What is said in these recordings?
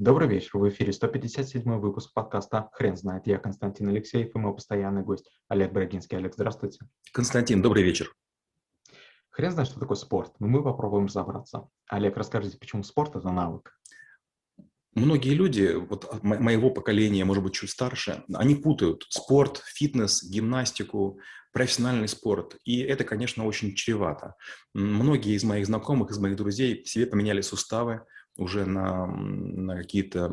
Добрый вечер, в эфире 157 выпуск подкаста «Хрен знает». Я Константин Алексеев и мой постоянный гость Олег Брагинский. Олег, здравствуйте. Константин, добрый вечер. Хрен знает, что такое спорт, но мы попробуем разобраться. Олег, расскажите, почему спорт – это навык? Многие люди вот моего поколения, может быть, чуть старше, они путают спорт, фитнес, гимнастику, профессиональный спорт. И это, конечно, очень чревато. Многие из моих знакомых, из моих друзей себе поменяли суставы, уже на, на какие-то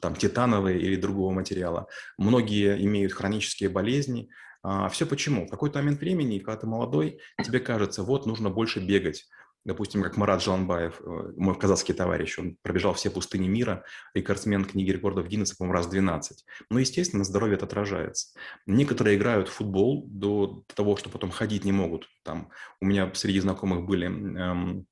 там титановые или другого материала. Многие имеют хронические болезни. А, все почему? В какой-то момент времени, когда ты молодой, тебе кажется, вот нужно больше бегать. Допустим, как Марат Жаланбаев, э, мой казахский товарищ, он пробежал все пустыни мира, рекордсмен книги рекордов Гиннесса, по-моему, раз 12. Но, естественно, здоровье это отражается. Некоторые играют в футбол до того, что потом ходить не могут. Там у меня среди знакомых были эм,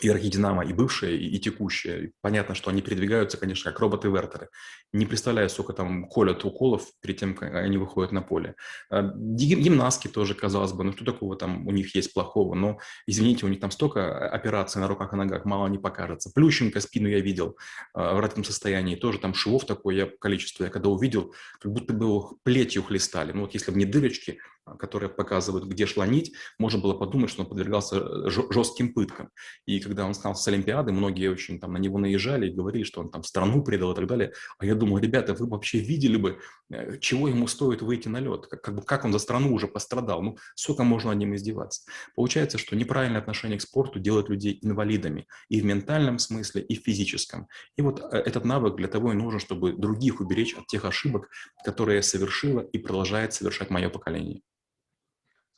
иерархии Динамо, и бывшие, и, и текущие. Понятно, что они передвигаются, конечно, как роботы-вертеры. Не представляю, сколько там колят уколов перед тем, как они выходят на поле. А, гимнастки тоже, казалось бы, ну что такого там у них есть плохого? Но, извините, у них там столько операций на руках и ногах, мало не покажется. Плющенко спину я видел а, в этом состоянии, тоже там швов такое количество. Я когда увидел, как будто бы его плетью хлестали. Ну вот если бы не дырочки, которые показывают, где шла нить, можно было подумать, что он подвергался э, жестким пыткам. И когда он снялся с Олимпиады, многие очень там на него наезжали и говорили, что он там страну предал и так далее. А я думал, ребята, вы вообще видели бы, э, чего ему стоит выйти на лед, как, как, как он за страну уже пострадал, ну, сколько можно над ним издеваться. Получается, что неправильное отношение к спорту делает людей инвалидами и в ментальном смысле, и в физическом. И вот э, этот навык для того и нужен, чтобы других уберечь от тех ошибок, которые совершило и продолжает совершать мое поколение.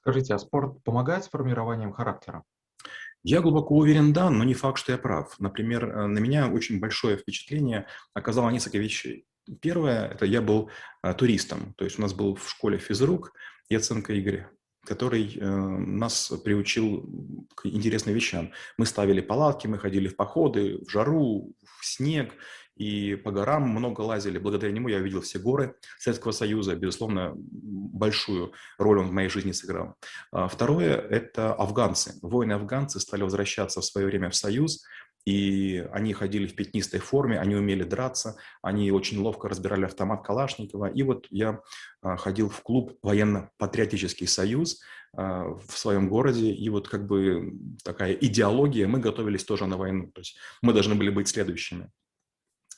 Скажите, а спорт помогает с формированием характера? Я глубоко уверен, да, но не факт, что я прав. Например, э, на меня очень большое впечатление оказало несколько вещей. Первое, это я был а, туристом, то есть у нас был в школе физрук Яценко Игорь, который э, нас приучил к интересным вещам. Мы ставили палатки, мы ходили в походы, в жару, в снег, и по горам много лазили. Благодаря нему я увидел все горы Советского Союза. Безусловно, большую роль он в моей жизни сыграл. А второе – это афганцы. Воины-афганцы стали возвращаться в свое время в Союз, и они ходили в пятнистой форме, они умели драться, они очень ловко разбирали автомат Калашникова. И вот я а, ходил в клуб «Военно-патриотический союз» а, в своем городе, и вот как бы такая идеология, мы готовились тоже на войну, то есть мы должны были быть следующими.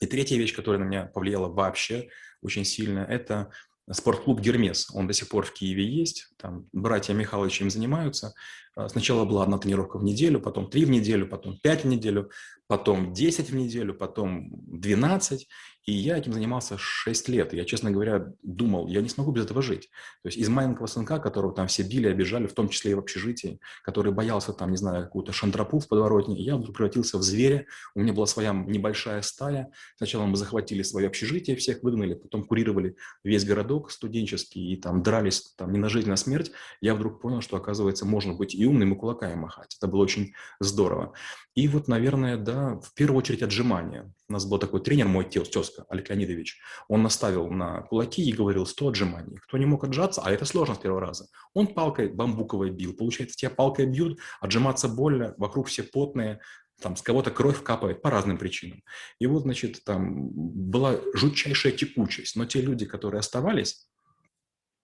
И третья вещь, которая на меня повлияла вообще очень сильно, это спортклуб «Гермес». Он до сих пор в Киеве есть. Там братья Михайлович им занимаются. А, сначала была одна тренировка в неделю, потом три в неделю, потом пять в неделю, потом 10 в неделю, потом 12. И я этим занимался 6 лет. Я, честно говоря, думал, я не смогу без этого жить. То есть из маленького сынка, которого там все били, обижали, в том числе и в общежитии, который боялся там, не знаю, какую-то шантрапу в подворотне, я вдруг превратился в зверя. У меня была своя небольшая стая. Сначала мы захватили свое общежитие, всех выгнали, потом курировали весь городок студенческий и там дрались там не на жизнь, а на смерть. Я вдруг понял, что, оказывается, можно быть и умным, и кулаками махать. Это было очень здорово. И вот, наверное, да, в первую очередь отжимания. У нас был такой тренер, мой тезка, Олег Леонидович. Он наставил на кулаки и говорил 100 отжиманий. Кто не мог отжаться, а это сложно с первого раза, он палкой бамбуковой бил. Получается, тебя палкой бьют, отжиматься больно, вокруг все потные, там с кого-то кровь капает по разным причинам. И вот, значит, там была жутчайшая текучесть. Но те люди, которые оставались,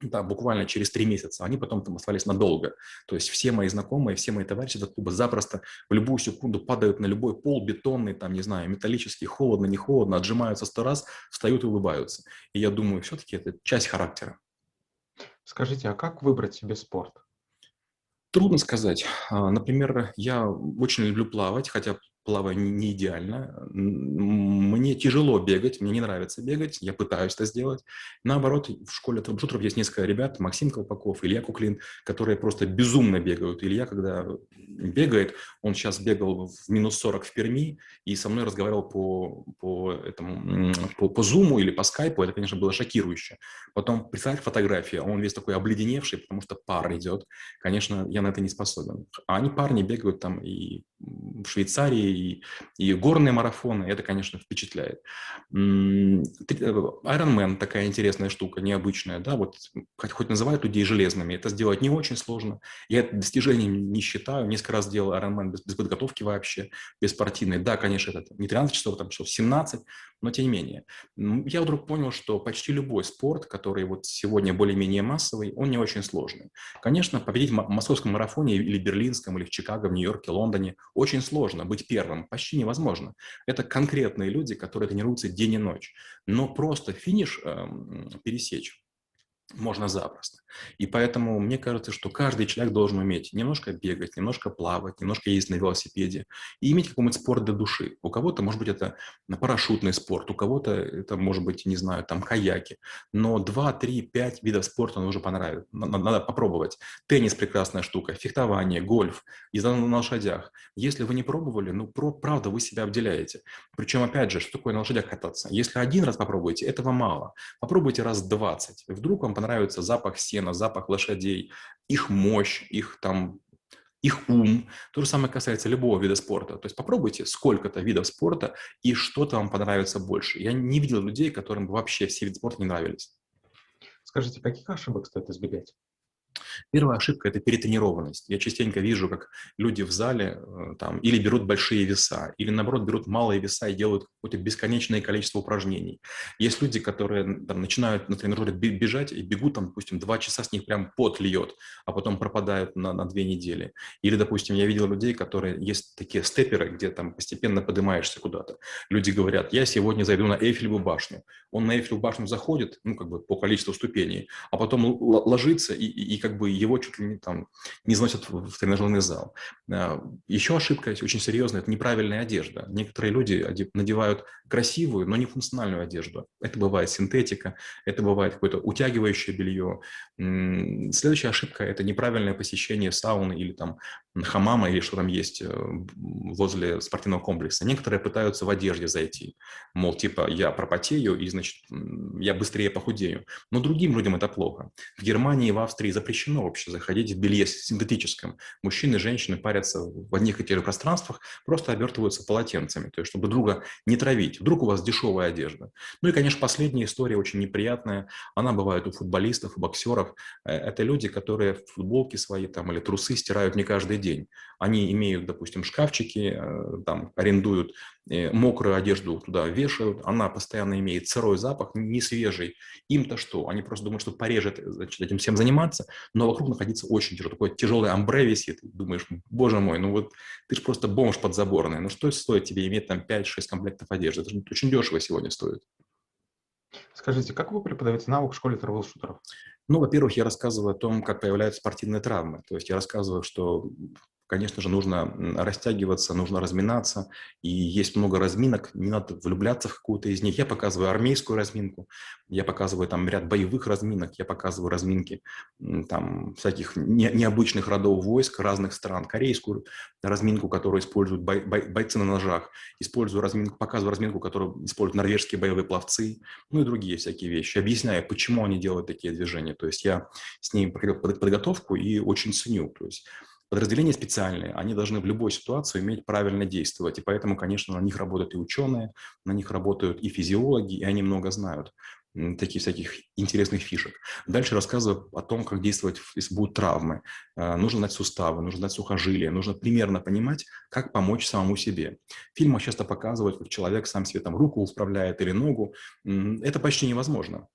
да, буквально через три месяца, они потом там остались надолго. То есть все мои знакомые, все мои товарищи из клуба запросто в любую секунду падают на любой пол бетонный, там, не знаю, металлический, холодно, не холодно, отжимаются сто раз, встают и улыбаются. И я думаю, все-таки это часть характера. Скажите, а как выбрать себе спорт? Трудно сказать. А, например, я очень люблю плавать, хотя плаваю не идеально. Мне тяжело бегать, мне не нравится бегать, я пытаюсь это сделать. Наоборот, в школе трэбшутеров есть несколько ребят, Максим Колпаков, Илья Куклин, которые просто безумно бегают. Илья, когда бегает, он сейчас бегал в минус 40 в Перми и со мной разговаривал по, по, этому, по, по Zoom или по скайпу, это, конечно, было шокирующе. Потом представить фотографии, он весь такой обледеневший, потому что пар идет. Конечно, я на это не способен. А они парни бегают там и в Швейцарии, и, и горные марафоны, это, конечно, впечатляет. Ironman такая интересная штука, необычная, да, вот хоть, хоть называют людей железными, это сделать не очень сложно. Я это достижением не считаю, несколько раз делал Ironman без, без подготовки вообще, без спортивной. Да, конечно, это не 13 часов, там часов 17, но тем не менее. Я вдруг понял, что почти любой спорт, который вот сегодня более-менее массовый, он не очень сложный. Конечно, победить в московском марафоне или берлинском, или в Чикаго, в Нью-Йорке, Лондоне очень сложно. Быть первым почти невозможно. Это конкретные люди, которые тренируются день и ночь. Но просто финиш э, пересечь можно запросто. И поэтому мне кажется, что каждый человек должен уметь немножко бегать, немножко плавать, немножко ездить на велосипеде и иметь какой-нибудь спорт для души. У кого-то, может быть, это парашютный спорт, у кого-то это, может быть, не знаю, там каяки. Но 2, 3, 5 видов спорта нужно понравится. Надо, надо попробовать. Теннис – прекрасная штука, фехтование, гольф, езда на лошадях. Если вы не пробовали, ну, про, правда, вы себя обделяете. Причем, опять же, что такое на лошадях кататься? Если один раз попробуете, этого мало. Попробуйте раз 20. Вдруг вам понравится запах сена, запах лошадей, их мощь, их там их ум. То же самое касается любого вида спорта. То есть попробуйте сколько-то видов спорта, и что-то вам понравится больше. Я не видел людей, которым вообще все виды спорта не нравились. Скажите, каких ошибок стоит избегать? Первая ошибка – это перетренированность. Я частенько вижу, как люди в зале э, там, или берут большие веса, или, наоборот, берут малые веса и делают какое-то бесконечное количество упражнений. Есть люди, которые там, начинают на тренажере бежать и бегут, там, допустим, два часа с них прям пот льет, а потом пропадают на, на две недели. Или, допустим, я видел людей, которые есть такие степеры, где там постепенно поднимаешься куда-то. Люди говорят, я сегодня зайду на Эйфелеву башню. Он на Эйфелеву башню заходит, ну, как бы по количеству ступеней, а потом ложится и, и, и как бы его чуть ли не там не заносят в тренажерный зал. А, Еще ошибка очень серьезная – это неправильная одежда. Некоторые люди надевают красивую, но не функциональную одежду. Это бывает синтетика, это бывает какое-то утягивающее белье. Следующая ошибка – это неправильное посещение сауны или там хамама, или что там есть э, возле спортивного комплекса. Некоторые пытаются в одежде зайти. Мол, типа, я пропотею, и, значит, я быстрее похудею. Но другим людям это плохо. В Германии и в Австрии запрещено вообще заходить в белье синтетическом. Мужчины и женщины парятся в одних и тех же пространствах, просто обертываются полотенцами, то есть чтобы друга не травить. Вдруг у вас дешевая одежда. Ну и, конечно, последняя история очень неприятная. Она бывает у футболистов, у боксеров. Э, это люди, которые футболки свои там или трусы стирают не каждый день. Они имеют, допустим, шкафчики, э, там арендуют мокрую одежду туда вешают, она постоянно имеет сырой запах, не свежий. Им-то что? Они просто думают, что порежет значит, этим всем заниматься, но вокруг находиться очень тяжело. Такое тяжелое амбре висит. Думаешь, боже мой, ну вот ты же просто бомж подзаборный. Ну что стоит тебе иметь там 5-6 комплектов одежды? Это же очень дешево сегодня стоит. Скажите, как вы преподаете навык в школе трэвел-шутеров? Ну, во-первых, я рассказываю о том, как появляются спортивные травмы. То есть я рассказываю, что конечно же, нужно растягиваться, нужно разминаться, и есть много разминок, не надо влюбляться в какую-то из них. Я показываю армейскую разминку, я показываю там ряд боевых разминок, я показываю разминки там всяких не, необычных родов войск разных стран, корейскую разминку, которую используют бой, бой, бойцы на ножах, использую разминку, показываю разминку, которую используют норвежские боевые пловцы, ну и другие всякие вещи, объясняю, почему они делают такие движения. То есть я с ними проходил подготовку и очень ценю. То есть подразделения специальные, они должны в любой ситуации уметь правильно действовать. И поэтому, конечно, на них работают и ученые, на них работают и физиологи, и они много знают таких всяких интересных фишек. Дальше рассказываю о том, как действовать, если будут травмы. Э, нужно знать суставы, нужно знать сухожилия, нужно примерно понимать, как помочь самому себе. В фильмах часто показывают, как человек сам себе там руку управляет или ногу. Это почти невозможно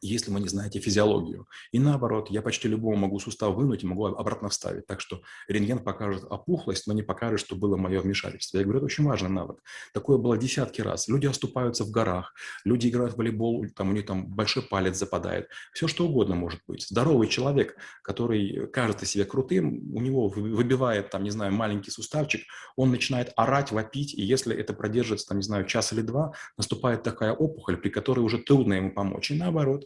если вы не знаете физиологию. И наоборот, я почти любого могу сустав вынуть и могу обратно вставить. Так что рентген покажет опухлость, но не покажет, что было мое вмешательство. Я говорю, это очень важный навык. Такое было десятки раз. Люди оступаются в горах, люди играют в волейбол, там, у них там большой палец западает. Все что угодно может быть. Здоровый человек, который кажется себе крутым, у него выбивает, там, не знаю, маленький суставчик, он начинает орать, вопить, и если это продержится, там, не знаю, час или два, наступает такая опухоль, при которой уже трудно ему помочь. И наоборот,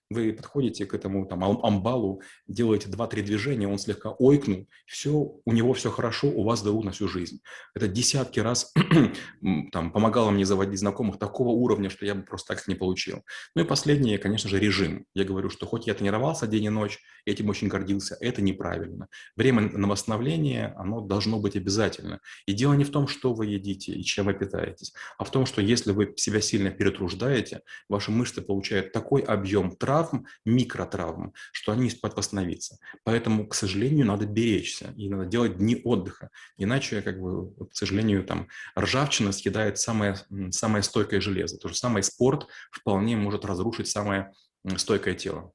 Вы подходите к этому там амбалу, делаете 2-3 движения, он слегка ойкнул, все, у него все хорошо, у вас дают на всю жизнь. Это десятки раз там, помогало мне заводить знакомых такого уровня, что я бы просто так не получил. Ну и последнее, конечно же, режим. Я говорю, что хоть я тренировался день и ночь, этим очень гордился, это неправильно. Время на восстановление, оно должно быть обязательно. И дело не в том, что вы едите и чем вы питаетесь, а в том, что если вы себя сильно перетруждаете, ваши мышцы получают такой объем травм, микротравм, что они не успеют восстановиться. Поэтому, к сожалению, надо беречься и надо делать дни отдыха. Иначе, как бы, к сожалению, там ржавчина съедает самое, самое стойкое железо. То же самое спорт вполне может разрушить самое стойкое тело.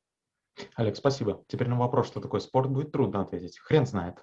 Олег, спасибо. Теперь на вопрос, что такое спорт, будет трудно ответить. Хрен знает.